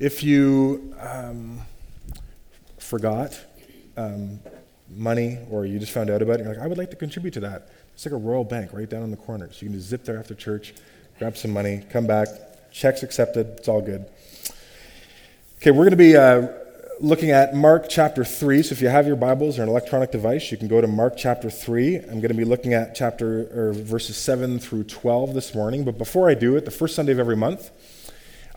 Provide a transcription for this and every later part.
If you um, forgot um, money or you just found out about it, you're like, I would like to contribute to that. It's like a Royal Bank right down in the corner. So you can just zip there after church, grab some money, come back, checks accepted, it's all good. Okay, we're going to be uh, looking at Mark chapter 3. So if you have your Bibles or an electronic device, you can go to Mark chapter 3. I'm going to be looking at chapter or verses 7 through 12 this morning. But before I do it, the first Sunday of every month,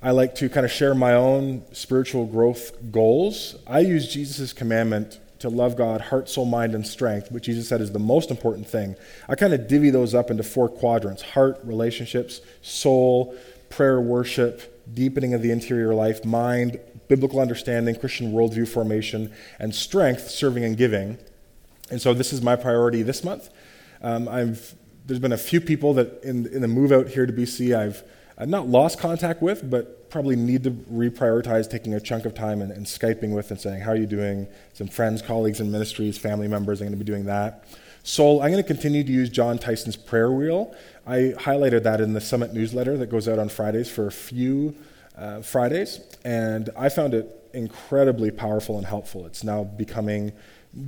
I like to kind of share my own spiritual growth goals. I use Jesus' commandment to love God, heart, soul, mind, and strength, which Jesus said is the most important thing. I kind of divvy those up into four quadrants heart, relationships, soul, prayer, worship, deepening of the interior life, mind, biblical understanding, Christian worldview formation, and strength, serving and giving. And so this is my priority this month. Um, I've, there's been a few people that in, in the move out here to BC I've, I've not lost contact with, but probably need to reprioritize taking a chunk of time and, and Skyping with and saying, How are you doing? Some friends, colleagues in ministries, family members, I'm going to be doing that. Soul, I'm going to continue to use John Tyson's prayer wheel. I highlighted that in the Summit newsletter that goes out on Fridays for a few uh, Fridays, and I found it incredibly powerful and helpful. It's now becoming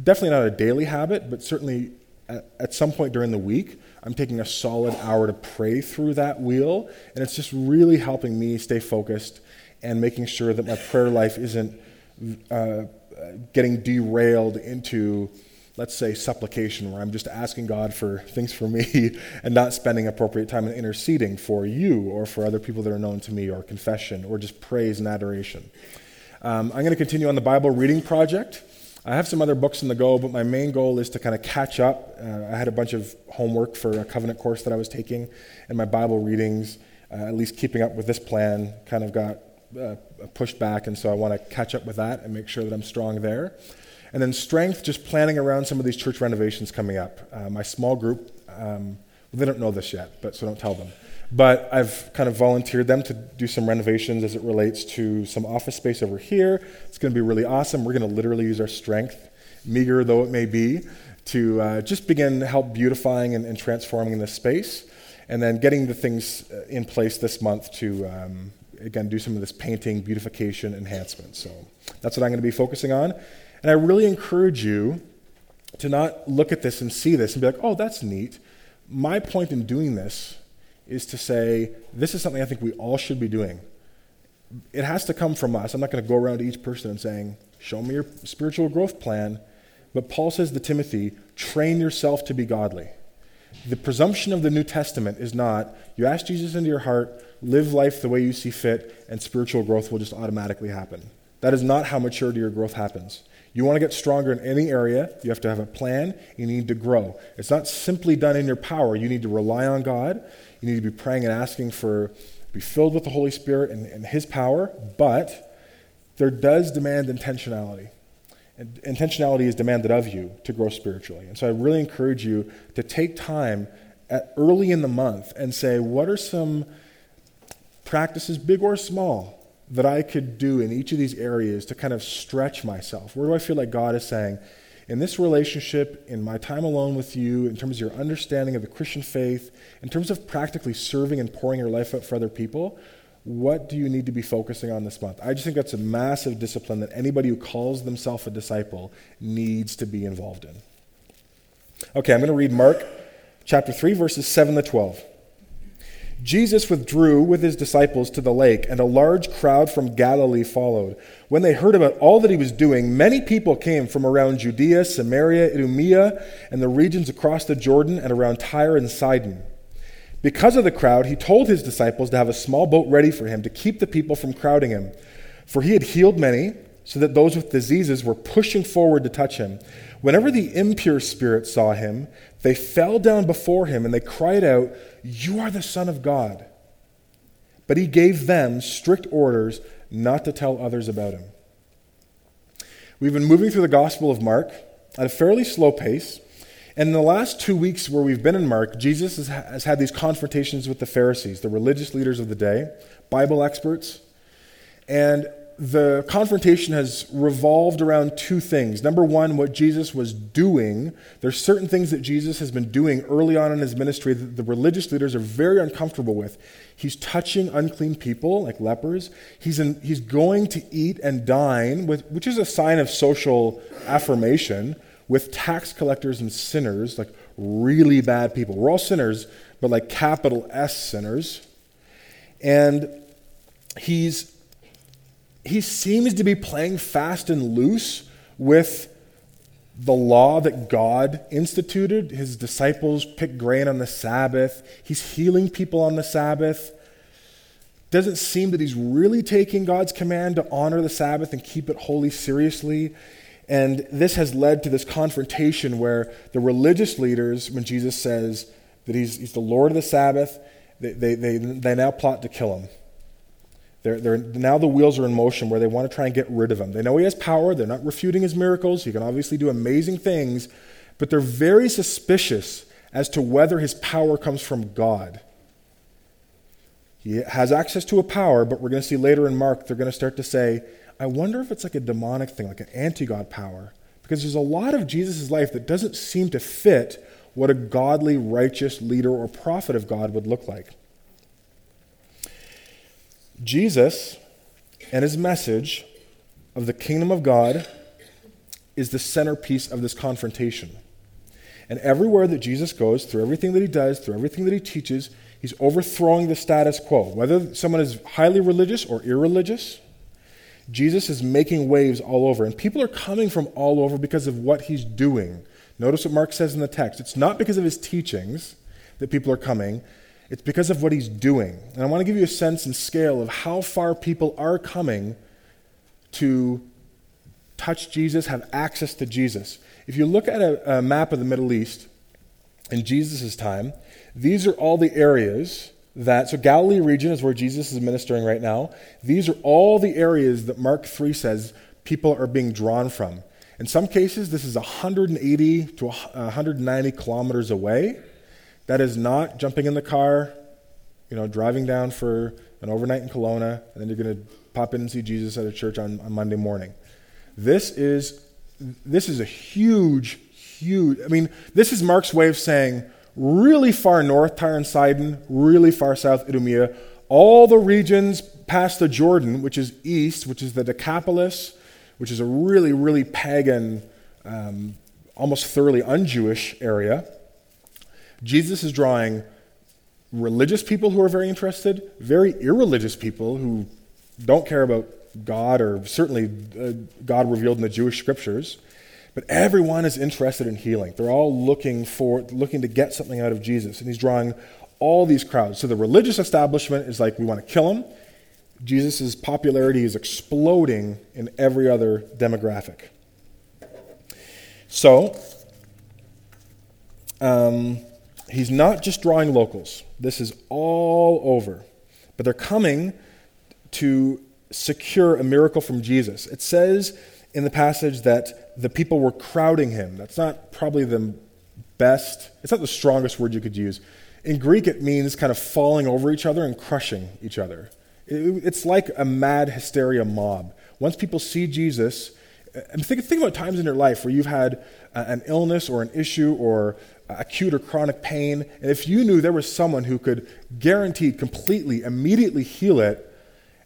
definitely not a daily habit, but certainly at, some point during the week, I'm taking a solid hour to pray through that wheel, and it's just really helping me stay focused and making sure that my prayer life isn't uh, getting derailed into let's say, supplication, where I'm just asking God for things for me and not spending appropriate time in interceding for you or for other people that are known to me, or confession, or just praise and adoration. Um, I'm going to continue on the Bible reading project. I have some other books in the go, but my main goal is to kind of catch up. Uh, I had a bunch of homework for a covenant course that I was taking, and my Bible readings, uh, at least keeping up with this plan, kind of got uh, pushed back, and so I want to catch up with that and make sure that I'm strong there. And then strength, just planning around some of these church renovations coming up. Uh, my small group, um, they don't know this yet, but so don't tell them. But I've kind of volunteered them to do some renovations as it relates to some office space over here. It's going to be really awesome. We're going to literally use our strength, meager though it may be, to uh, just begin help beautifying and, and, transforming this space. And then getting the things uh, in place this month to, um, again, do some of this painting, beautification, enhancement. So that's what I'm going to be focusing on. And I really encourage you to not look at this and see this and be like, oh, that's neat. My point in doing this is to say, this is something I think we all should be doing. It has to come from us. I'm not going to go around to each person and saying, show me your spiritual growth plan. But Paul says to Timothy, train yourself to be godly. The presumption of the New Testament is not you ask Jesus into your heart, live life the way you see fit, and spiritual growth will just automatically happen. That is not how maturity or growth happens. You want to get stronger in any area, you have to have a plan, you need to grow. It's not simply done in your power. You need to rely on God. You need to be praying and asking for be filled with the Holy Spirit and, and His power, but there does demand intentionality. And intentionality is demanded of you to grow spiritually. And so I really encourage you to take time at early in the month and say, what are some practices, big or small, that I could do in each of these areas to kind of stretch myself? Where do I feel like God is saying, in this relationship, in my time alone with you, in terms of your understanding of the Christian faith, in terms of practically serving and pouring your life out for other people, what do you need to be focusing on this month? I just think that's a massive discipline that anybody who calls themselves a disciple needs to be involved in. Okay, I'm going to read Mark chapter 3, verses 7 to 12. Jesus withdrew with his disciples to the lake, and a large crowd from Galilee followed. When they heard about all that he was doing, many people came from around Judea, Samaria, Idumea, and the regions across the Jordan and around Tyre and Sidon. Because of the crowd, he told his disciples to have a small boat ready for him to keep the people from crowding him. For he had healed many, so that those with diseases were pushing forward to touch him. Whenever the impure spirits saw him, they fell down before him and they cried out, You are the Son of God. But he gave them strict orders not to tell others about him. We've been moving through the Gospel of Mark at a fairly slow pace. And in the last two weeks where we've been in Mark, Jesus has, has had these confrontations with the Pharisees, the religious leaders of the day, Bible experts. And the confrontation has revolved around two things. Number one, what Jesus was doing. There's certain things that Jesus has been doing early on in his ministry that the religious leaders are very uncomfortable with. He's touching unclean people, like lepers. He's, in, he's going to eat and dine, with, which is a sign of social affirmation, with tax collectors and sinners, like really bad people. We're all sinners, but like capital S sinners. And he's he seems to be playing fast and loose with the law that God instituted. His disciples pick grain on the Sabbath, he's healing people on the Sabbath. Doesn't seem that he's really taking God's command to honor the Sabbath and keep it holy seriously. And this has led to this confrontation where the religious leaders, when Jesus says that he's, he's the Lord of the Sabbath, they, they, they, they now plot to kill him. They're, they're, now the wheels are in motion where they want to try and get rid of him. They know he has power. They're not refuting his miracles. He can obviously do amazing things, but they're very suspicious as to whether his power comes from God. He has access to a power, but we're going to see later in Mark, they're going to start to say, I wonder if it's like a demonic thing, like an anti God power. Because there's a lot of Jesus' life that doesn't seem to fit what a godly, righteous leader or prophet of God would look like. Jesus and his message of the kingdom of God is the centerpiece of this confrontation. And everywhere that Jesus goes, through everything that he does, through everything that he teaches, he's overthrowing the status quo. Whether someone is highly religious or irreligious, Jesus is making waves all over. And people are coming from all over because of what he's doing. Notice what Mark says in the text. It's not because of his teachings that people are coming, it's because of what he's doing. And I want to give you a sense and scale of how far people are coming to touch Jesus, have access to Jesus. If you look at a, a map of the Middle East in Jesus' time, these are all the areas that, so Galilee region is where Jesus is ministering right now. These are all the areas that Mark 3 says people are being drawn from. In some cases, this is 180 to 190 kilometers away. That is not jumping in the car, you know, driving down for an overnight in Kelowna, and then you're going to pop in and see Jesus at a church on, on Monday morning. This is this is a huge, huge. I mean, this is Mark's way of saying really far north, Tyre and Sidon, really far south, Idumea, all the regions past the Jordan, which is east, which is the Decapolis, which is a really, really pagan, um, almost thoroughly un-Jewish area Jesus is drawing religious people who are very interested, very irreligious people who don't care about God or certainly uh, God revealed in the Jewish scriptures. But everyone is interested in healing. They're all looking for looking to get something out of Jesus. And he's drawing all these crowds. So the religious establishment is like, we want to kill him. Jesus' popularity is exploding in every other demographic. So, um, he's not just drawing locals, this is all over. But they're coming to secure a miracle from Jesus. It says in the passage that the people were crowding him. That's not probably the best, it's not the strongest word you could use. In Greek, it means kind of falling over each other and crushing each other. It's like a mad hysteria mob. Once people see Jesus, and think, think about times in your life where you've had an illness or an issue or acute or chronic pain, and if you knew there was someone who could guaranteed completely, immediately heal it,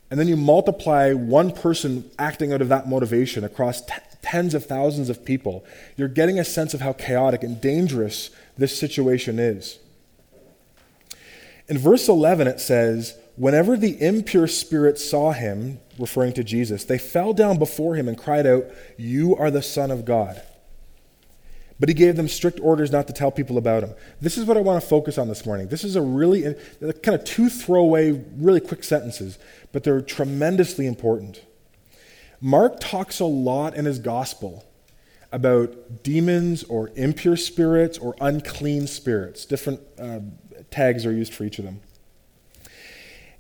and then you multiply one person acting out of that motivation across t- tens of thousands of people, you're getting a sense of how chaotic and dangerous this situation is. In verse 11, it says, Whenever the impure spirits saw him, referring to Jesus, they fell down before him and cried out, You are the Son of God. But he gave them strict orders not to tell people about him. This is what I want to focus on this morning. This is a really kind of two throwaway, really quick sentences, but they're tremendously important. Mark talks a lot in his gospel about demons or impure spirits or unclean spirits. Different uh, tags are used for each of them.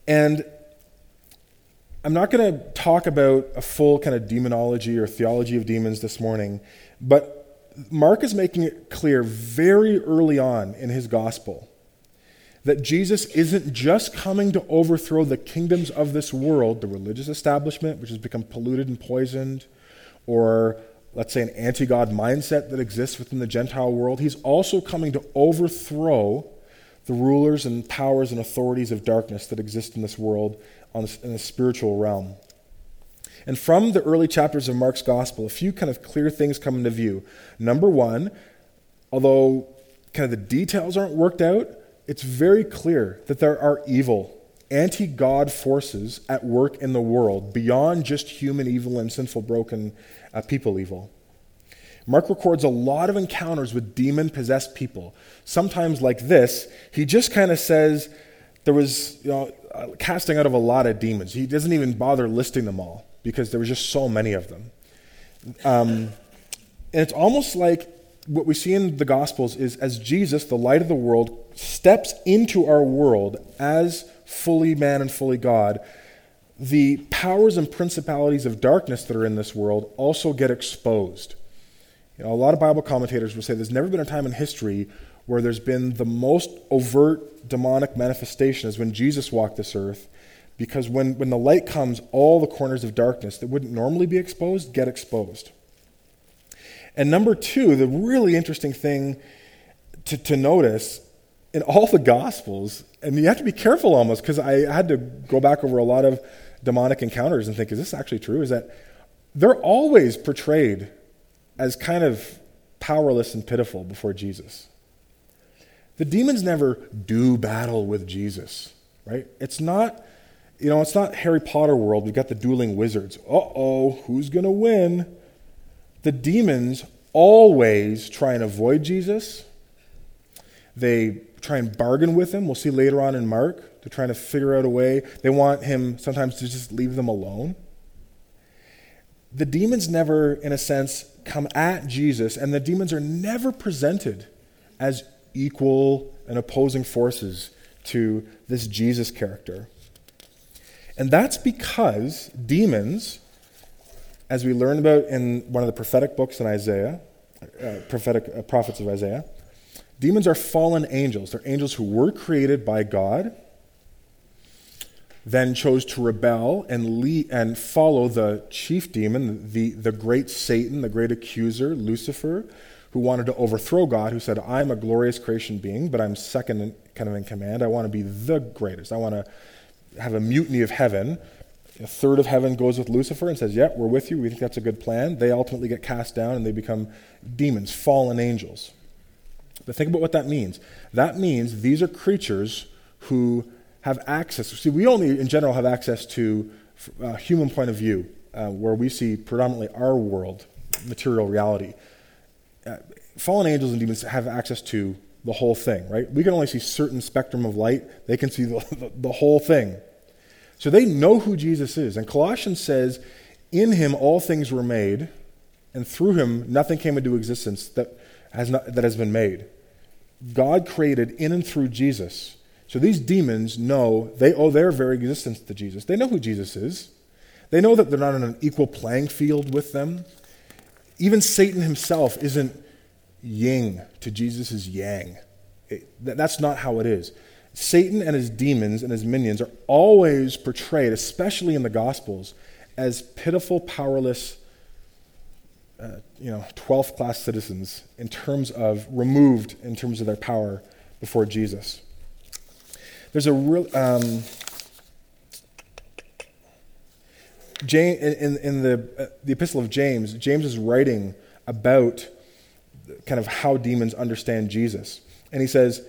And I'm not going to talk about a full kind of demonology or theology of demons this morning, but Mark is making it clear very early on in his gospel that Jesus isn't just coming to overthrow the kingdoms of this world, the religious establishment, which has become polluted and poisoned, or let's say an anti God mindset that exists within the Gentile world. He's also coming to overthrow the rulers and powers and authorities of darkness that exist in this world on, in the spiritual realm. And from the early chapters of Mark's gospel, a few kind of clear things come into view. Number one, although kind of the details aren't worked out, it's very clear that there are evil, anti God forces at work in the world beyond just human evil and sinful, broken uh, people evil. Mark records a lot of encounters with demon possessed people. Sometimes, like this, he just kind of says there was you know, casting out of a lot of demons. He doesn't even bother listing them all because there was just so many of them. Um, and it's almost like what we see in the Gospels is as Jesus, the light of the world, steps into our world as fully man and fully God, the powers and principalities of darkness that are in this world also get exposed. You know, a lot of Bible commentators will say there's never been a time in history where there's been the most overt demonic manifestation as when Jesus walked this earth, because when, when the light comes, all the corners of darkness that wouldn't normally be exposed get exposed. And number two, the really interesting thing to, to notice in all the Gospels, and you have to be careful almost because I had to go back over a lot of demonic encounters and think, is this actually true? Is that they're always portrayed as kind of powerless and pitiful before Jesus. The demons never do battle with Jesus, right? It's not, you know, it's not Harry Potter world. We've got the dueling wizards. Uh oh, who's going to win? The demons always try and avoid Jesus. They try and bargain with him. We'll see later on in Mark. They're trying to figure out a way. They want him sometimes to just leave them alone. The demons never, in a sense, come at Jesus, and the demons are never presented as equal and opposing forces to this Jesus character. And that's because demons as we learn about in one of the prophetic books in Isaiah, uh, prophetic uh, prophets of Isaiah, demons are fallen angels. They're angels who were created by God, then chose to rebel and, lead, and follow the chief demon, the, the great Satan, the great accuser, Lucifer, who wanted to overthrow God, who said, I'm a glorious creation being, but I'm second in, kind of in command. I want to be the greatest. I want to have a mutiny of heaven a third of heaven goes with Lucifer and says, Yeah, we're with you. We think that's a good plan. They ultimately get cast down and they become demons, fallen angels. But think about what that means. That means these are creatures who have access. See, we only, in general, have access to a human point of view, uh, where we see predominantly our world, material reality. Uh, fallen angels and demons have access to the whole thing, right? We can only see certain spectrum of light. They can see the, the, the whole thing. So they know who Jesus is. And Colossians says, In him all things were made, and through him nothing came into existence that has, not, that has been made. God created in and through Jesus. So these demons know they owe their very existence to Jesus. They know who Jesus is. They know that they're not on an equal playing field with them. Even Satan himself isn't yin to Jesus' yang. It, that's not how it is. Satan and his demons and his minions are always portrayed, especially in the Gospels, as pitiful, powerless, uh, you know, 12th class citizens in terms of removed in terms of their power before Jesus. There's a real. Um, in, in the, uh, the Epistle of James, James is writing about kind of how demons understand Jesus. And he says,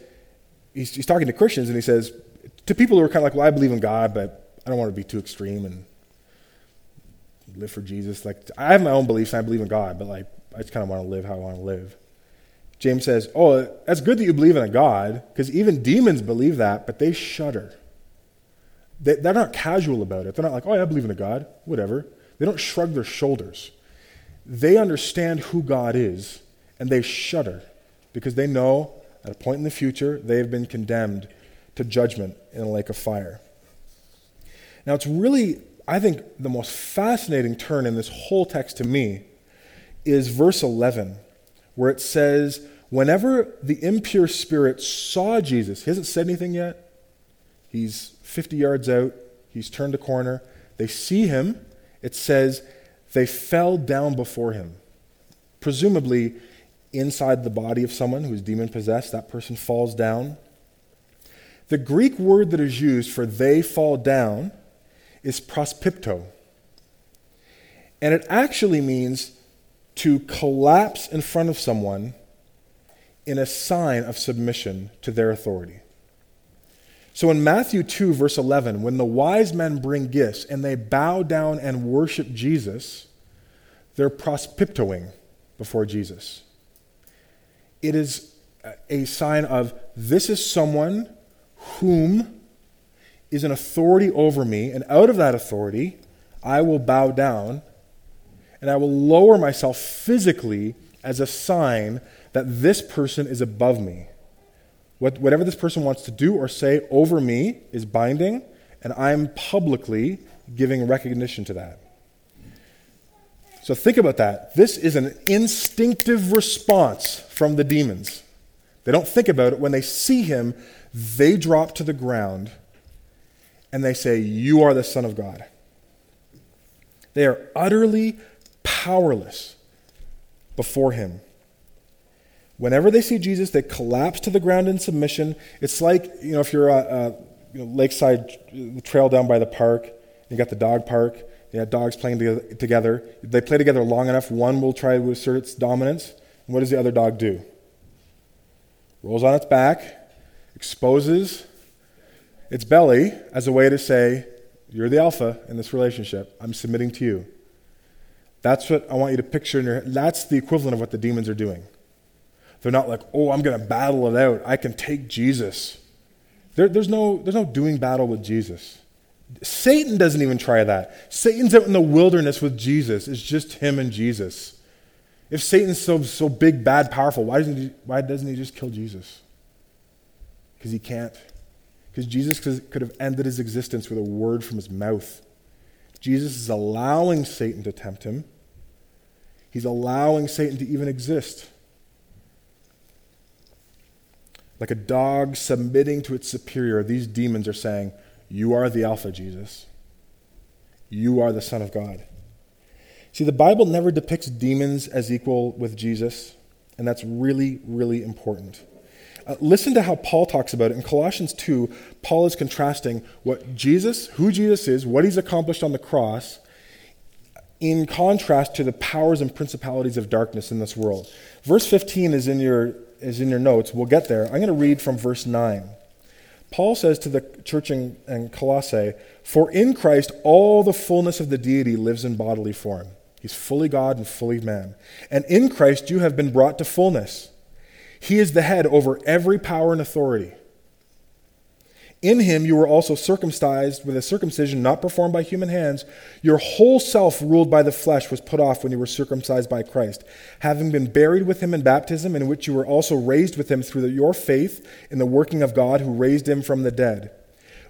he's, he's talking to Christians and he says, to people who are kind of like, well, I believe in God, but I don't want to be too extreme and live for Jesus. Like, I have my own beliefs and I believe in God, but like, I just kind of want to live how I want to live. James says, oh, that's good that you believe in a God, because even demons believe that, but they shudder. They, they're not casual about it. They're not like, oh, yeah, I believe in a God, whatever. They don't shrug their shoulders. They understand who God is, and they shudder because they know at a point in the future, they have been condemned to judgment in a lake of fire. Now, it's really, I think, the most fascinating turn in this whole text to me is verse 11, where it says, Whenever the impure spirit saw Jesus, he hasn't said anything yet. He's 50 yards out, he's turned a corner. They see him. It says they fell down before him. Presumably, inside the body of someone who's demon possessed, that person falls down. The Greek word that is used for they fall down is prospipto. And it actually means to collapse in front of someone in a sign of submission to their authority. So in Matthew 2, verse 11, when the wise men bring gifts and they bow down and worship Jesus, they're prospiptoing before Jesus. It is a sign of this is someone whom is an authority over me, and out of that authority, I will bow down and I will lower myself physically as a sign that this person is above me. What, whatever this person wants to do or say over me is binding, and I'm publicly giving recognition to that. So think about that. This is an instinctive response from the demons. They don't think about it. When they see him, they drop to the ground and they say, You are the Son of God. They are utterly powerless before him. Whenever they see Jesus, they collapse to the ground in submission. It's like, you know, if you're a, a uh, you know, lakeside trail down by the park, you got the dog park, you dogs playing together. They play together long enough, one will try to assert its dominance. And what does the other dog do? Rolls on its back, exposes its belly as a way to say, You're the alpha in this relationship. I'm submitting to you. That's what I want you to picture in your head. That's the equivalent of what the demons are doing. They're not like, oh, I'm going to battle it out. I can take Jesus. There, there's, no, there's no doing battle with Jesus. Satan doesn't even try that. Satan's out in the wilderness with Jesus. It's just him and Jesus. If Satan's so, so big, bad, powerful, why doesn't he, why doesn't he just kill Jesus? Because he can't. Because Jesus could have ended his existence with a word from his mouth. Jesus is allowing Satan to tempt him He's allowing Satan to even exist. Like a dog submitting to its superior, these demons are saying, You are the Alpha, Jesus. You are the Son of God. See, the Bible never depicts demons as equal with Jesus, and that's really, really important. Uh, listen to how Paul talks about it. In Colossians 2, Paul is contrasting what Jesus, who Jesus is, what he's accomplished on the cross, in contrast to the powers and principalities of darkness in this world. Verse 15 is in your, is in your notes. We'll get there. I'm going to read from verse 9. Paul says to the church in, in Colossae, For in Christ all the fullness of the deity lives in bodily form. He's fully God and fully man. And in Christ you have been brought to fullness. He is the head over every power and authority. In him you were also circumcised with a circumcision not performed by human hands. Your whole self, ruled by the flesh, was put off when you were circumcised by Christ, having been buried with him in baptism, in which you were also raised with him through your faith in the working of God who raised him from the dead.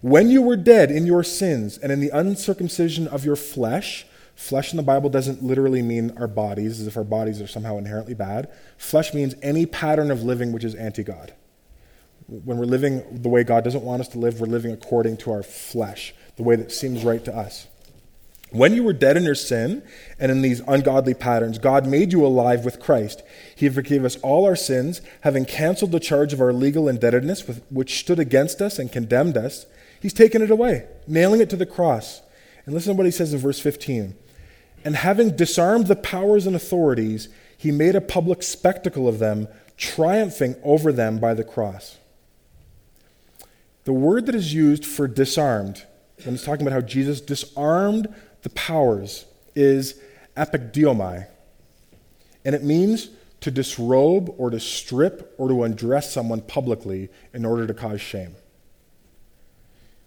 When you were dead in your sins and in the uncircumcision of your flesh, flesh in the Bible doesn't literally mean our bodies, as if our bodies are somehow inherently bad. Flesh means any pattern of living which is anti God. When we're living the way God doesn't want us to live, we're living according to our flesh, the way that seems right to us. When you were dead in your sin and in these ungodly patterns, God made you alive with Christ. He forgave us all our sins, having canceled the charge of our legal indebtedness, which stood against us and condemned us. He's taken it away, nailing it to the cross. And listen to what he says in verse 15. And having disarmed the powers and authorities, he made a public spectacle of them, triumphing over them by the cross. The word that is used for disarmed, when it's talking about how Jesus disarmed the powers, is epigdiomai. And it means to disrobe or to strip or to undress someone publicly in order to cause shame.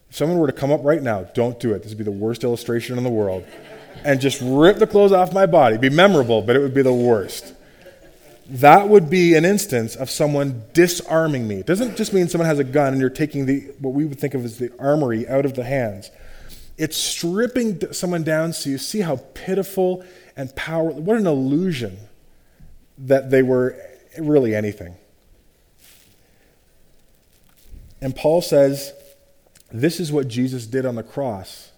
If someone were to come up right now, don't do it. This would be the worst illustration in the world. And just rip the clothes off my body. It'd be memorable, but it would be the worst that would be an instance of someone disarming me. It doesn't just mean someone has a gun and you're taking the what we would think of as the armory out of the hands. It's stripping someone down so you see how pitiful and power what an illusion that they were really anything. And Paul says this is what Jesus did on the cross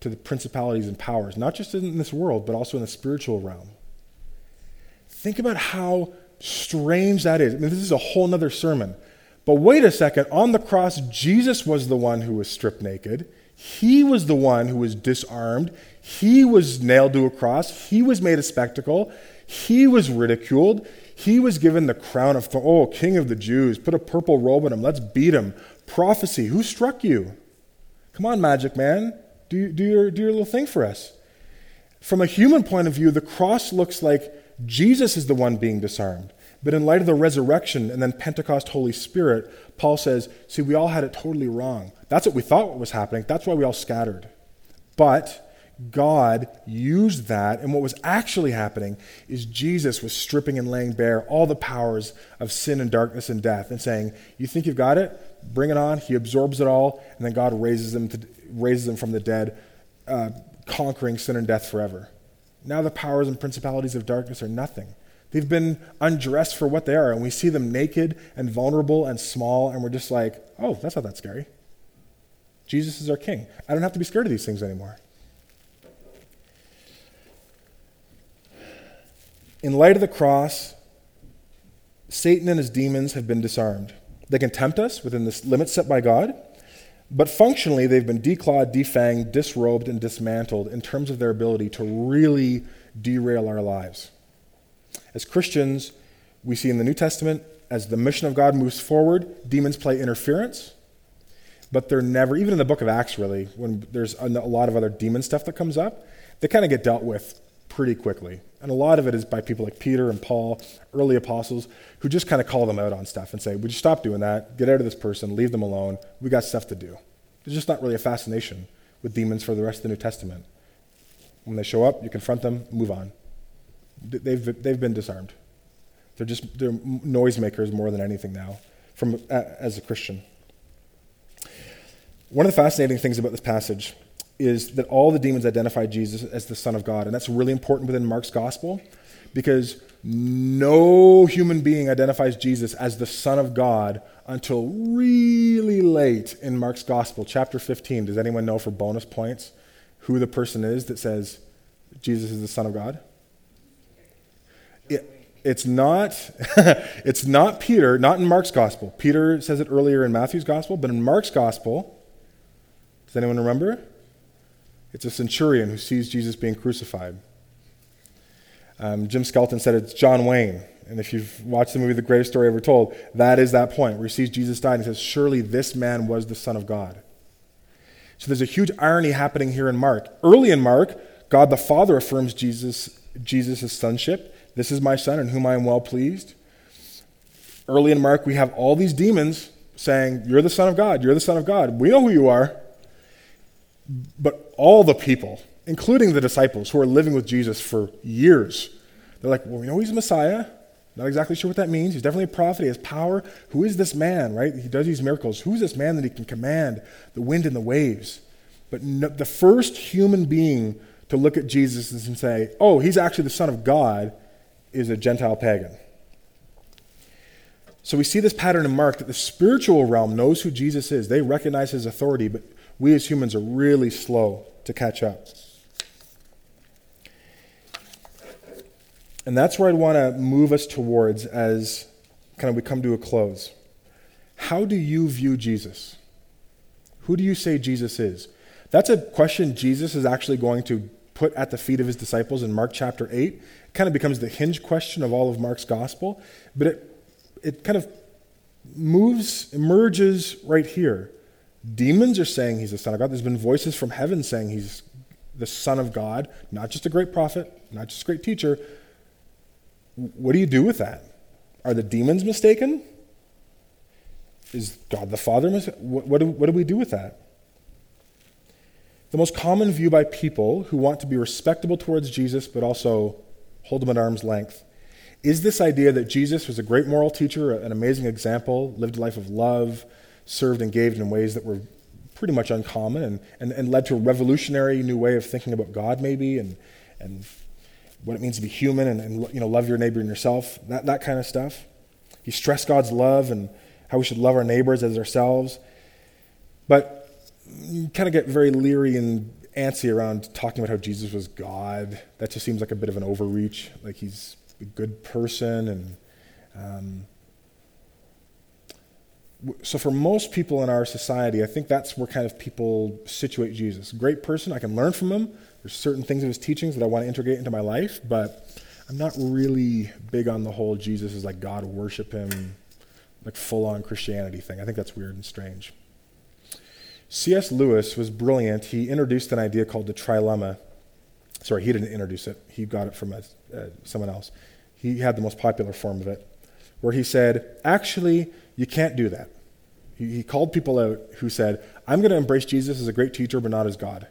to the principalities and powers, not just in this world, but also in the spiritual realm. Think about how strange that is. I mean, this is a whole other sermon. But wait a second. On the cross, Jesus was the one who was stripped naked. He was the one who was disarmed. He was nailed to a cross. He was made a spectacle. He was ridiculed. He was given the crown of, oh, king of the Jews. Put a purple robe on him. Let's beat him. Prophecy. Who struck you? Come on, magic man. Do, do, your, do your little thing for us. From a human point of view, the cross looks like Jesus is the one being disarmed. But in light of the resurrection and then Pentecost Holy Spirit, Paul says, see, we all had it totally wrong. That's what we thought was happening. That's why we all scattered. But God used that, and what was actually happening is Jesus was stripping and laying bare all the powers of sin and darkness and death and saying, You think you've got it? Bring it on. He absorbs it all, and then God raises him, to, raises him from the dead, uh, conquering sin and death forever. Now the powers and principalities of darkness are nothing. They've been undressed for what they are, and we see them naked and vulnerable and small, and we're just like, oh, that's not that scary. Jesus is our king. I don't have to be scared of these things anymore. In light of the cross, Satan and his demons have been disarmed. They can tempt us within the limits set by God, but functionally, they've been declawed, defanged, disrobed, and dismantled in terms of their ability to really derail our lives. As Christians, we see in the New Testament, as the mission of God moves forward, demons play interference, but they're never, even in the book of Acts, really, when there's a lot of other demon stuff that comes up, they kind of get dealt with pretty quickly. And a lot of it is by people like Peter and Paul, early apostles, who just kind of call them out on stuff and say, Would you stop doing that? Get out of this person, leave them alone. We got stuff to do. There's just not really a fascination with demons for the rest of the New Testament. When they show up, you confront them, move on. They've, they've been disarmed. They're just they're noisemakers more than anything now, from, as a Christian. One of the fascinating things about this passage is that all the demons identify Jesus as the Son of God. And that's really important within Mark's gospel because no human being identifies Jesus as the Son of God until really late in Mark's gospel, chapter 15. Does anyone know for bonus points who the person is that says Jesus is the Son of God? It, it's not it's not Peter, not in Mark's gospel. Peter says it earlier in Matthew's gospel, but in Mark's gospel, does anyone remember? It's a centurion who sees Jesus being crucified. Um, Jim Skelton said it's John Wayne. And if you've watched the movie The Greatest Story Ever Told, that is that point where he sees Jesus die and he says, Surely this man was the Son of God. So there's a huge irony happening here in Mark. Early in Mark, God the Father affirms Jesus' Jesus' sonship. This is my son in whom I am well pleased. Early in Mark, we have all these demons saying, You're the Son of God, you're the Son of God. We know who you are. But all the people, including the disciples who are living with Jesus for years, they're like, well, we know he's a Messiah. Not exactly sure what that means. He's definitely a prophet. He has power. Who is this man, right? He does these miracles. Who is this man that he can command the wind and the waves? But no, the first human being to look at Jesus and say, oh, he's actually the Son of God, is a Gentile pagan. So we see this pattern in Mark that the spiritual realm knows who Jesus is. They recognize his authority, but we as humans are really slow to catch up. And that's where I'd want to move us towards as kind of we come to a close. How do you view Jesus? Who do you say Jesus is? That's a question Jesus is actually going to put at the feet of his disciples in Mark chapter 8. It kind of becomes the hinge question of all of Mark's gospel, but it, it kind of moves, emerges right here. Demons are saying he's the Son of God. There's been voices from heaven saying he's the Son of God, not just a great prophet, not just a great teacher. What do you do with that? Are the demons mistaken? Is God the Father mistaken? What, what, do, what do we do with that? The most common view by people who want to be respectable towards Jesus but also hold him at arm's length is this idea that Jesus was a great moral teacher, an amazing example, lived a life of love, served and gave in ways that were pretty much uncommon and, and, and led to a revolutionary new way of thinking about God, maybe, and, and what it means to be human and, and you know, love your neighbor and yourself, that, that kind of stuff. He stressed God's love and how we should love our neighbors as ourselves. But you kind of get very leery and antsy around talking about how Jesus was God. That just seems like a bit of an overreach. Like he's a good person and. Um, so for most people in our society, I think that's where kind of people situate Jesus. Great person, I can learn from him. There's certain things of his teachings that I want to integrate into my life, but I'm not really big on the whole Jesus is like God, worship him, like full on Christianity thing. I think that's weird and strange. C.S. Lewis was brilliant. He introduced an idea called the trilemma. Sorry, he didn't introduce it, he got it from a, uh, someone else. He had the most popular form of it, where he said, Actually, you can't do that. He, called people out who said, I'm going to embrace Jesus as a great teacher, but not as God.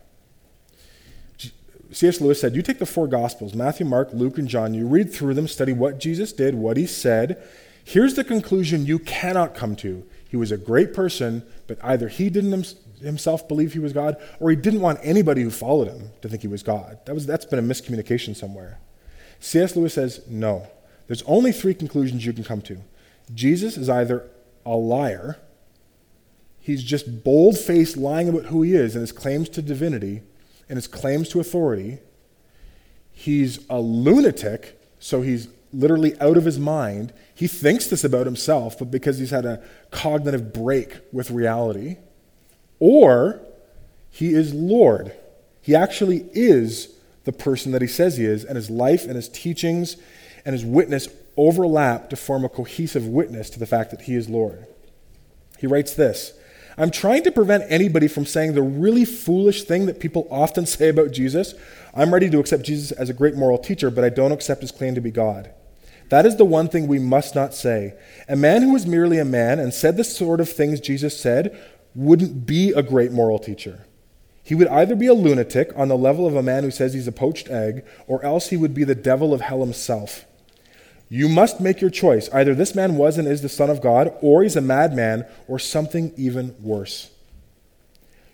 C.S. Lewis said, You take the four Gospels, Matthew, Mark, Luke, and John, you read through them, study what Jesus did, what he said. Here's the conclusion you cannot come to. He was a great person, but either he didn't himself believe he was God, or he didn't want anybody who followed him to think he was God. That was, that's been a miscommunication somewhere. C.S. Lewis says, No. There's only three conclusions you can come to. Jesus is either a liar, he's just bold faced lying about who he is and his claims to divinity and his claims to authority. He's a lunatic, so he's literally out of his mind. He thinks this about himself, but because he's had a cognitive break with reality. Or he is Lord. He actually is the person that he says he is, and his life and his teachings and his witness overlap to form a cohesive witness to the fact that he is Lord. He writes this I'm trying to prevent anybody from saying the really foolish thing that people often say about Jesus. I'm ready to accept Jesus as a great moral teacher, but I don't accept his claim to be God. That is the one thing we must not say. A man who was merely a man and said the sort of things Jesus said wouldn't be a great moral teacher. He would either be a lunatic on the level of a man who says he's a poached egg, or else he would be the devil of hell himself. You must make your choice. Either this man was and is the Son of God, or he's a madman, or something even worse.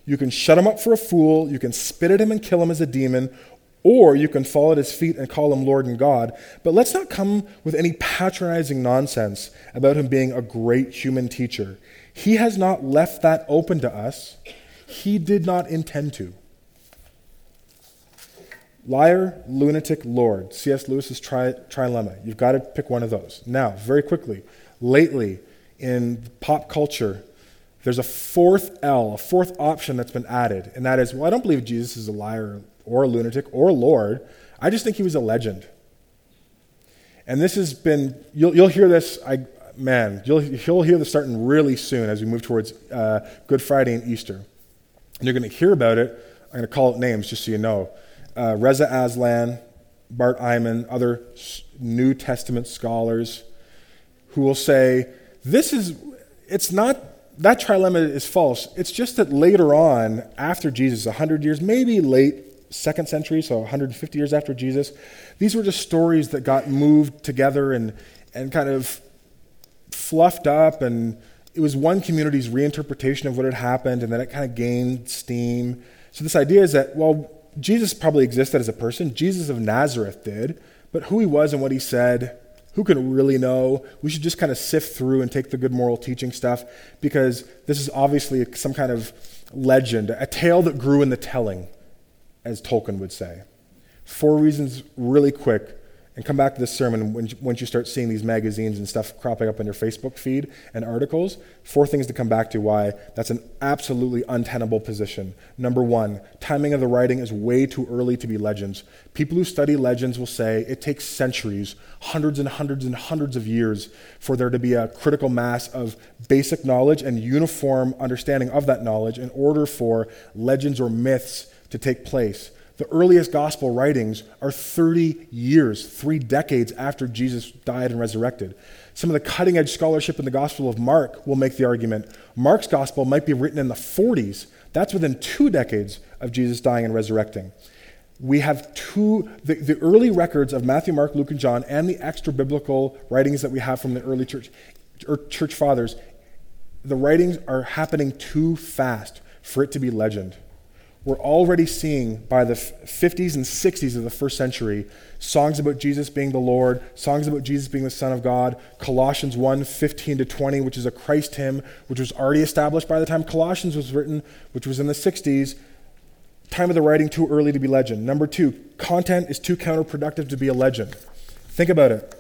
You can shut him up for a fool, you can spit at him and kill him as a demon, or you can fall at his feet and call him Lord and God. But let's not come with any patronizing nonsense about him being a great human teacher. He has not left that open to us, he did not intend to. Liar, lunatic, Lord. C.S. Lewis's tri- trilemma. You've got to pick one of those. Now, very quickly, lately in pop culture, there's a fourth L, a fourth option that's been added, and that is, well, I don't believe Jesus is a liar or a lunatic or a Lord. I just think he was a legend. And this has been, you'll, you'll hear this, I, man, you'll, you'll hear this starting really soon as we move towards uh, Good Friday and Easter. And you're going to hear about it. I'm going to call it names just so you know uh, Reza Aslan, Bart Ehrman, other New Testament scholars who will say, this is, it's not, that trilemma is false. It's just that later on, after Jesus, 100 years, maybe late second century, so 150 years after Jesus, these were just stories that got moved together and, and kind of fluffed up, and it was one community's reinterpretation of what had happened, and then it kind of gained steam. So, this idea is that, well, Jesus probably existed as a person. Jesus of Nazareth did. But who he was and what he said, who can really know? We should just kind of sift through and take the good moral teaching stuff because this is obviously some kind of legend, a tale that grew in the telling, as Tolkien would say. Four reasons, really quick, and come back to this sermon once you start seeing these magazines and stuff cropping up on your Facebook feed and articles. Four things to come back to why that's an absolutely untenable position. Number one, timing of the writing is way too early to be legends. People who study legends will say it takes centuries, hundreds and hundreds and hundreds of years for there to be a critical mass of basic knowledge and uniform understanding of that knowledge in order for legends or myths to take place. The earliest gospel writings are 30 years, three decades after Jesus died and resurrected. Some of the cutting edge scholarship in the Gospel of Mark will make the argument Mark's gospel might be written in the 40s. That's within two decades of Jesus dying and resurrecting. We have two, the, the early records of Matthew, Mark, Luke, and John, and the extra biblical writings that we have from the early church, or church fathers, the writings are happening too fast for it to be legend. We're already seeing by the 50s and 60s of the first century songs about Jesus being the Lord, songs about Jesus being the Son of God, Colossians 1 15 to 20, which is a Christ hymn, which was already established by the time Colossians was written, which was in the 60s. Time of the writing too early to be legend. Number two, content is too counterproductive to be a legend. Think about it.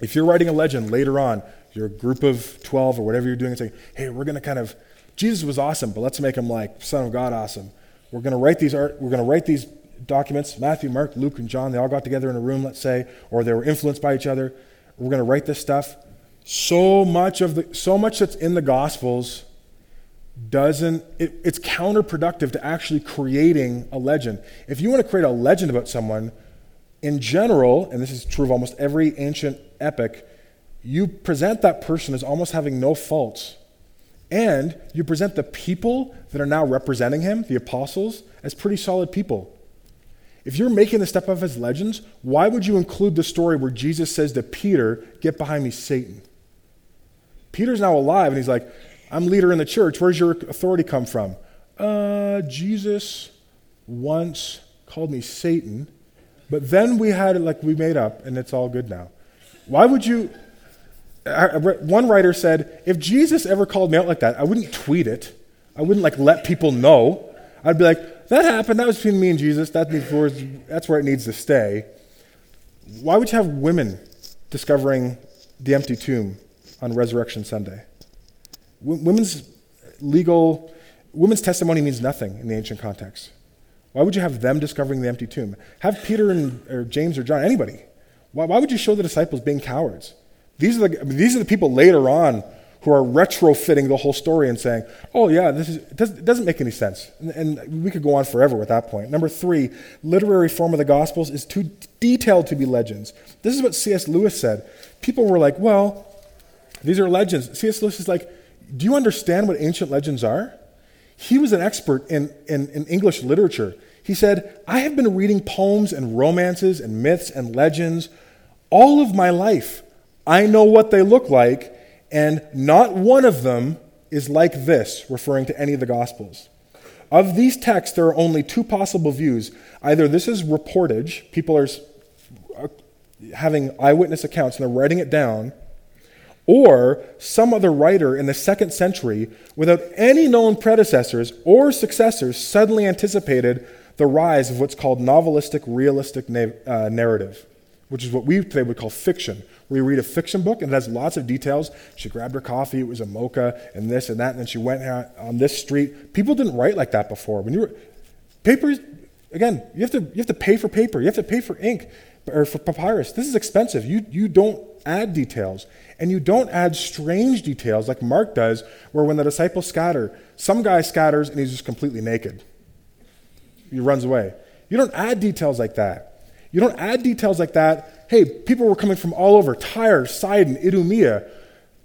If you're writing a legend later on, you're a group of 12 or whatever you're doing, and saying, hey, we're going to kind of, Jesus was awesome, but let's make him like Son of God awesome. We're going to write these art, we're going to write these documents. Matthew, Mark, Luke, and John, they all got together in a room, let's say, or they were influenced by each other. We're going to write this stuff. So much of the so much that's in the gospels doesn't it, it's counterproductive to actually creating a legend. If you want to create a legend about someone, in general, and this is true of almost every ancient epic, you present that person as almost having no faults. And you present the people that are now representing him, the apostles, as pretty solid people. If you're making the stuff up as legends, why would you include the story where Jesus says to Peter, Get behind me, Satan? Peter's now alive, and he's like, I'm leader in the church. Where's your authority come from? Uh, Jesus once called me Satan, but then we had it like we made up, and it's all good now. Why would you? One writer said, if Jesus ever called me out like that, I wouldn't tweet it. I wouldn't like let people know. I'd be like, that happened. That was between me and Jesus. That's where it needs to stay. Why would you have women discovering the empty tomb on Resurrection Sunday? Women's legal, women's testimony means nothing in the ancient context. Why would you have them discovering the empty tomb? Have Peter and, or James or John, anybody. Why, why would you show the disciples being cowards? These are the, these are the people later on who are retrofitting the whole story and saying, oh, yeah, this is, it, doesn't, it doesn't make any sense. And, and, we could go on forever with that point. Number three, literary form of the Gospels is too detailed to be legends. This is what C.S. Lewis said. People were like, well, these are legends. C.S. Lewis is like, do you understand what ancient legends are? He was an expert in, in, in English literature. He said, I have been reading poems and romances and myths and legends all of my life. I know what they look like, and not one of them is like this, referring to any of the Gospels. Of these texts, there are only two possible views. Either this is reportage, people are uh, having eyewitness accounts and they're writing it down, or some other writer in the second century, without any known predecessors or successors, suddenly anticipated the rise of what's called novelistic realistic na- uh, narrative which is what we today would call fiction. Where you read a fiction book and it has lots of details. She grabbed her coffee, it was a mocha, and this and that, and then she went on this street. People didn't write like that before. When you were papers, again, you have to you have to pay for paper, you have to pay for ink or for papyrus. This is expensive. You you don't add details. And you don't add strange details like Mark does, where when the disciples scatter, some guy scatters and he's just completely naked. He runs away. You don't add details like that. You don't add details like that. Hey, people were coming from all over Tyre, Sidon, Idumea.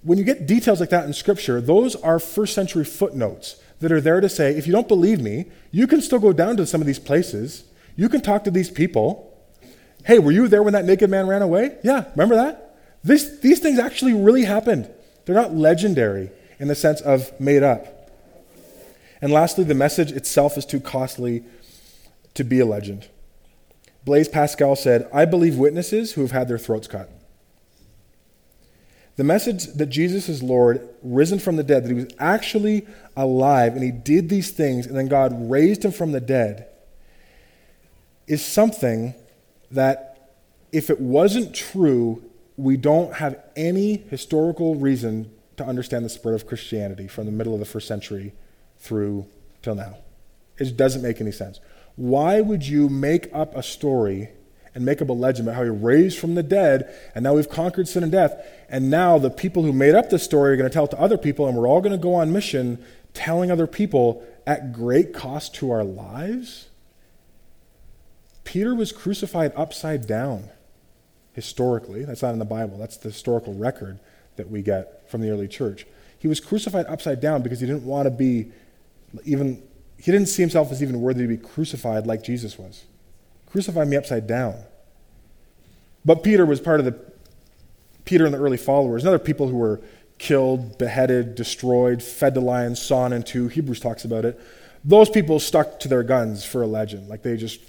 When you get details like that in Scripture, those are first century footnotes that are there to say, if you don't believe me, you can still go down to some of these places. You can talk to these people. Hey, were you there when that naked man ran away? Yeah, remember that? This, these things actually really happened. They're not legendary in the sense of made up. And lastly, the message itself is too costly to be a legend. Blaise Pascal said, I believe witnesses who have had their throats cut. The message that Jesus is Lord, risen from the dead, that he was actually alive and he did these things and then God raised him from the dead, is something that if it wasn't true, we don't have any historical reason to understand the spread of Christianity from the middle of the first century through till now. It doesn't make any sense. Why would you make up a story and make up a legend about how he raised from the dead and now we've conquered sin and death? And now the people who made up this story are going to tell it to other people and we're all going to go on mission telling other people at great cost to our lives? Peter was crucified upside down historically. That's not in the Bible, that's the historical record that we get from the early church. He was crucified upside down because he didn't want to be even he didn't see himself as even worthy to be crucified like Jesus was. Crucify me upside down. But Peter was part of the Peter and the early followers, and other people who were killed, beheaded, destroyed, fed to lions, sawn in two. Hebrews talks about it. those people stuck to their guns for a legend. Like they just,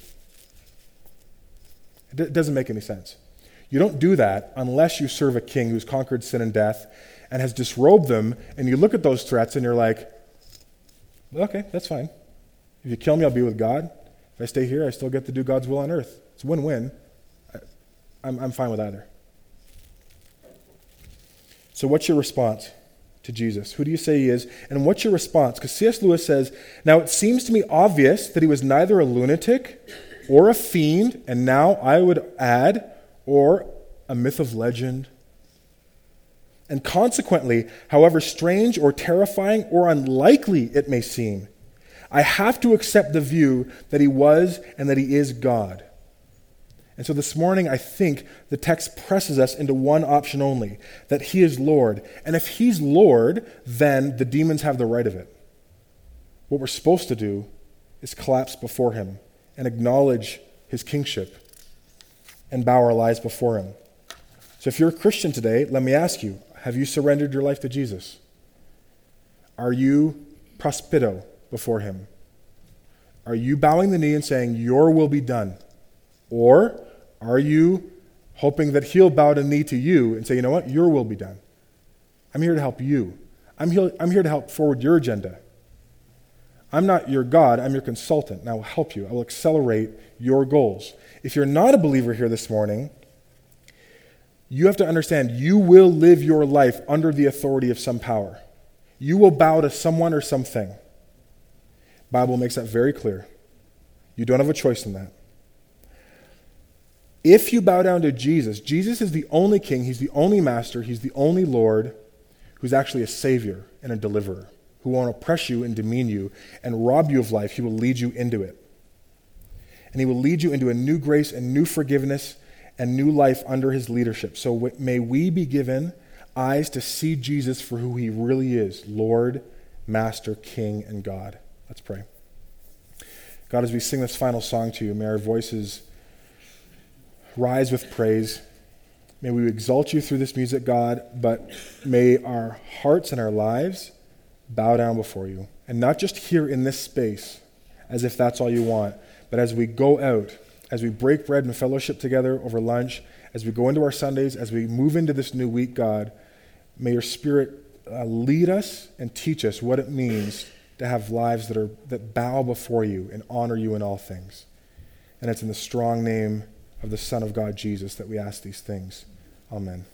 it doesn't make any sense. You don't do that unless you serve a king who's conquered sin and death and has disrobed them, and you look at those threats and you're like, okay, that's fine. If you kill me, I'll be with God. If I stay here, I still get to do God's will on earth. It's win win. I'm, I'm fine with either. So, what's your response to Jesus? Who do you say he is? And what's your response? Because C.S. Lewis says, Now it seems to me obvious that he was neither a lunatic or a fiend, and now I would add, or a myth of legend. And consequently, however strange or terrifying or unlikely it may seem, I have to accept the view that he was and that he is God. And so this morning, I think the text presses us into one option only that he is Lord. And if he's Lord, then the demons have the right of it. What we're supposed to do is collapse before him and acknowledge his kingship and bow our lives before him. So if you're a Christian today, let me ask you have you surrendered your life to Jesus? Are you prospito before him? Are you bowing the knee and saying, Your will be done? Or are you hoping that he'll bow the knee to you and say, You know what? Your will be done. I'm here to help you. I'm here, I'm here to help forward your agenda. I'm not your God, I'm your consultant, and I will help you. I will accelerate your goals. If you're not a believer here this morning, you have to understand you will live your life under the authority of some power. You will bow to someone or something. Bible makes that very clear. You don't have a choice in that. If you bow down to Jesus, Jesus is the only king, he's the only master, he's the only Lord who's actually a savior and a deliverer who won't oppress you and demean you and rob you of life. He will lead you into it. And he will lead you into a new grace and new forgiveness and new life under his leadership. So may we be given eyes to see Jesus for who he really is Lord, Master, King, and God. Let's pray. God, as we sing this final song to you, may our voices rise with praise. May we exalt you through this music, God, but may our hearts and our lives bow down before you. And not just here in this space, as if that's all you want, but as we go out, as we break bread and fellowship together over lunch, as we go into our Sundays, as we move into this new week, God, may your Spirit uh, lead us and teach us what it means to have lives that, are, that bow before you and honor you in all things. And it's in the strong name of the Son of God, Jesus, that we ask these things. Amen.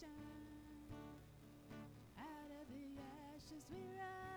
shine. Out of the ashes we rise.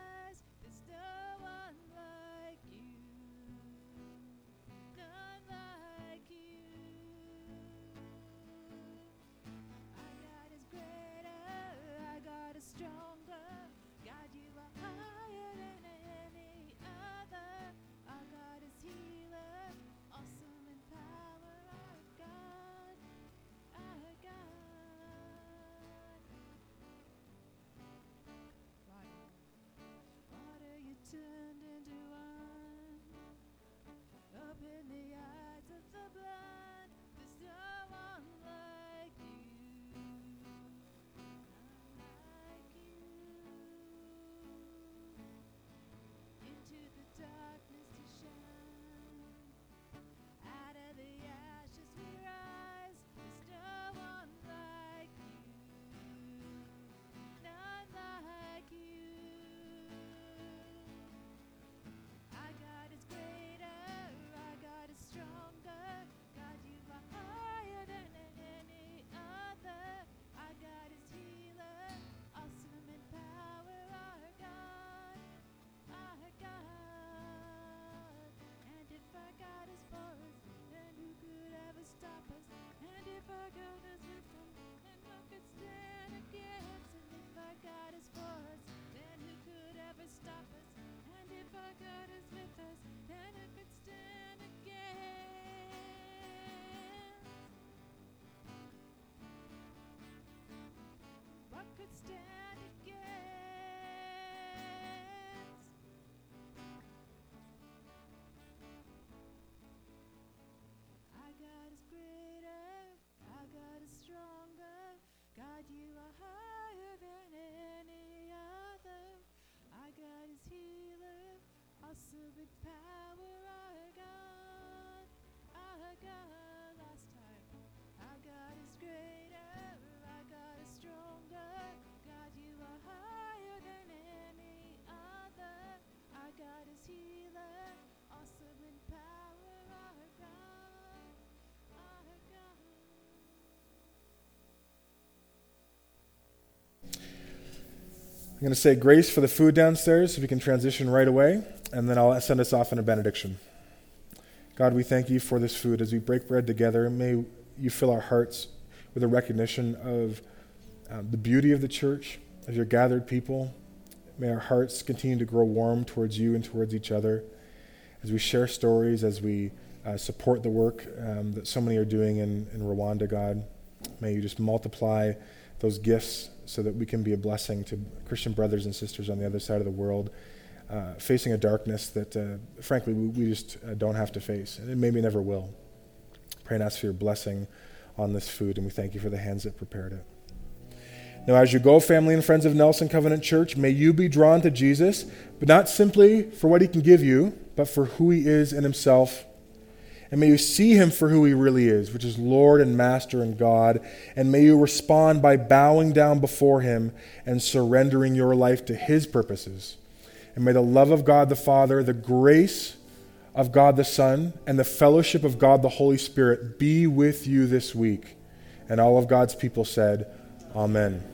Going to say grace for the food downstairs so we can transition right away, and then I'll send us off in a benediction. God, we thank you for this food. As we break bread together, may you fill our hearts with a recognition of um, the beauty of the church, of your gathered people. May our hearts continue to grow warm towards you and towards each other as we share stories, as we uh, support the work um, that so many are doing in, in Rwanda, God. May you just multiply those gifts so that we can be a blessing to Christian brothers and sisters on the other side of the world, uh, facing a darkness that, uh, frankly, we, we just uh, don't have to face, and maybe never will. Pray and ask for your blessing on this food, and we thank you for the hands that prepared it. Now, as you go, family and friends of Nelson Covenant Church, may you be drawn to Jesus, but not simply for what he can give you, but for who he is in himself and may you see him for who he really is, which is Lord and Master and God. And may you respond by bowing down before him and surrendering your life to his purposes. And may the love of God the Father, the grace of God the Son, and the fellowship of God the Holy Spirit be with you this week. And all of God's people said, Amen.